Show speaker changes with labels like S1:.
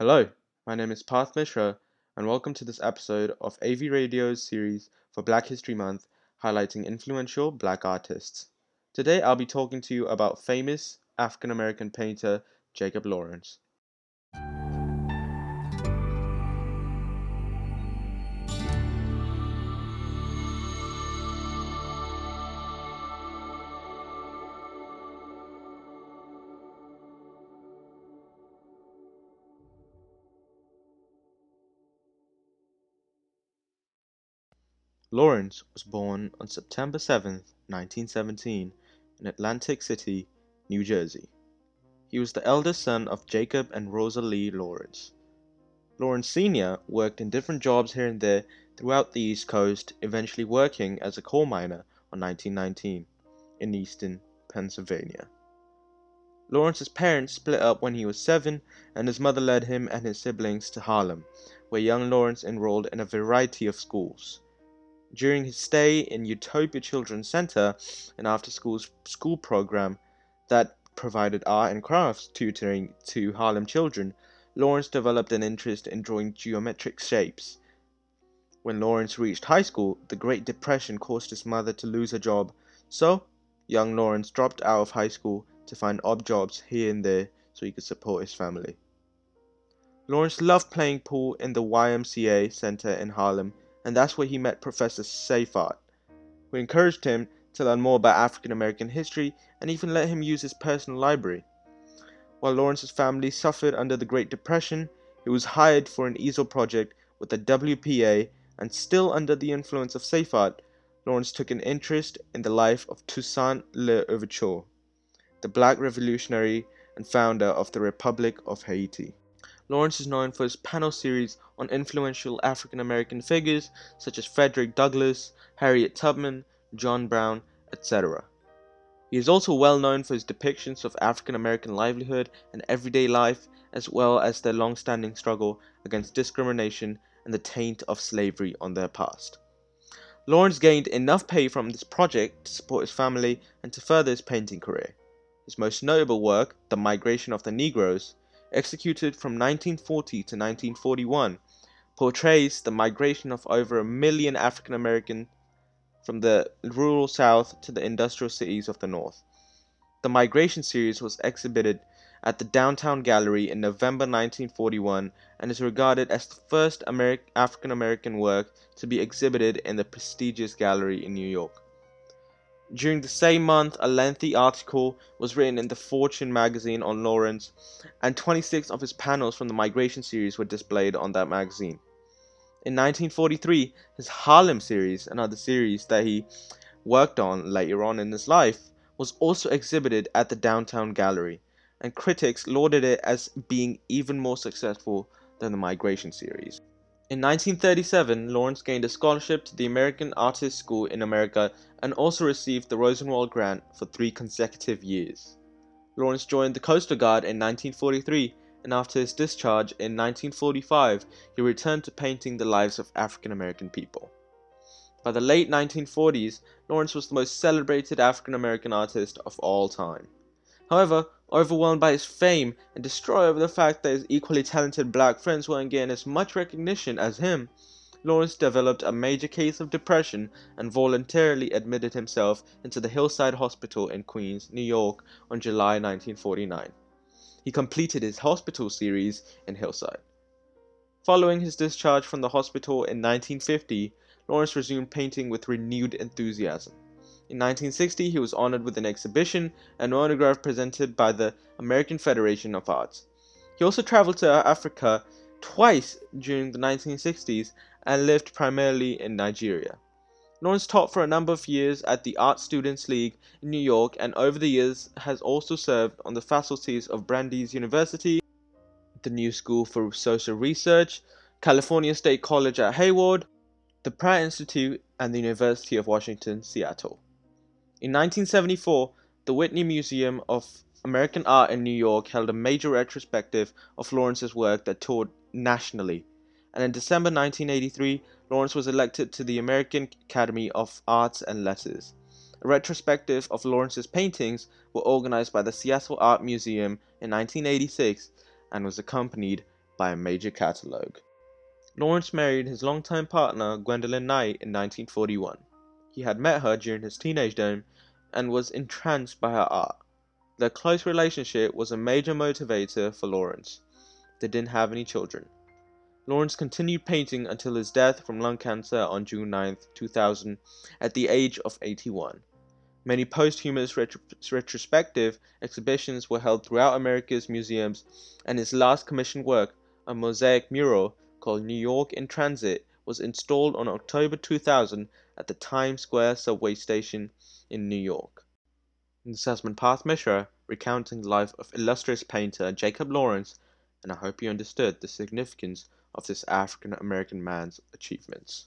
S1: Hello, my name is Parth Mishra, and welcome to this episode of AV Radio's series for Black History Month highlighting influential black artists. Today I'll be talking to you about famous African American painter Jacob Lawrence. Lawrence was born on September 7, 1917, in Atlantic City, New Jersey. He was the eldest son of Jacob and Rosa Lee Lawrence. Lawrence Sr. worked in different jobs here and there throughout the East Coast, eventually working as a coal miner on 1919 in Easton, Pennsylvania. Lawrence's parents split up when he was seven, and his mother led him and his siblings to Harlem, where young Lawrence enrolled in a variety of schools. During his stay in Utopia Children's Center, an after school school program that provided art and crafts tutoring to Harlem children, Lawrence developed an interest in drawing geometric shapes. When Lawrence reached high school, the Great Depression caused his mother to lose her job, so young Lawrence dropped out of high school to find odd jobs here and there so he could support his family. Lawrence loved playing pool in the YMCA Center in Harlem and that's where he met Professor Seifert, who encouraged him to learn more about African American history and even let him use his personal library. While Lawrence's family suffered under the Great Depression, he was hired for an easel project with the WPA, and still under the influence of Seifert, Lawrence took an interest in the life of Toussaint L'Ouverture, the black revolutionary and founder of the Republic of Haiti. Lawrence is known for his panel series on influential African American figures such as Frederick Douglass, Harriet Tubman, John Brown, etc. He is also well known for his depictions of African American livelihood and everyday life, as well as their long standing struggle against discrimination and the taint of slavery on their past. Lawrence gained enough pay from this project to support his family and to further his painting career. His most notable work, The Migration of the Negroes, executed from 1940 to 1941, portrays the migration of over a million African Americans from the rural South to the industrial cities of the North. The Migration series was exhibited at the Downtown Gallery in November 1941 and is regarded as the first Ameri- African American work to be exhibited in the prestigious gallery in New York. During the same month, a lengthy article was written in the Fortune magazine on Lawrence, and 26 of his panels from the Migration series were displayed on that magazine. In 1943, his Harlem series, another series that he worked on later on in his life, was also exhibited at the Downtown Gallery, and critics lauded it as being even more successful than the Migration series. In 1937, Lawrence gained a scholarship to the American Artists School in America and also received the Rosenwald Grant for three consecutive years. Lawrence joined the Coast Guard in 1943, and after his discharge in 1945, he returned to painting the lives of African American people. By the late 1940s, Lawrence was the most celebrated African American artist of all time. However, overwhelmed by his fame and distraught over the fact that his equally talented black friends weren't getting as much recognition as him, Lawrence developed a major case of depression and voluntarily admitted himself into the Hillside Hospital in Queens, New York on July 1949. He completed his hospital series in Hillside. Following his discharge from the hospital in 1950, Lawrence resumed painting with renewed enthusiasm. In 1960, he was honored with an exhibition and monograph presented by the American Federation of Arts. He also traveled to Africa twice during the 1960s and lived primarily in Nigeria. Lawrence taught for a number of years at the Art Students League in New York and over the years has also served on the faculties of Brandeis University, the New School for Social Research, California State College at Hayward, the Pratt Institute, and the University of Washington, Seattle. In 1974, the Whitney Museum of American Art in New York held a major retrospective of Lawrence's work that toured nationally. And in December 1983, Lawrence was elected to the American Academy of Arts and Letters. A retrospective of Lawrence's paintings were organized by the Seattle Art Museum in 1986 and was accompanied by a major catalog. Lawrence married his longtime partner Gwendolyn Knight in 1941. He had met her during his teenage days and was entranced by her art. Their close relationship was a major motivator for Lawrence. They didn't have any children. Lawrence continued painting until his death from lung cancer on June 9, 2000, at the age of 81. Many posthumous retro retrospective exhibitions were held throughout America's museums, and his last commissioned work, a mosaic mural called New York in Transit, was installed on October 2000 at the Times Square subway station in New York. This has been Parth Mishra recounting the life of illustrious painter Jacob Lawrence, and I hope you understood the significance of this African American man's achievements.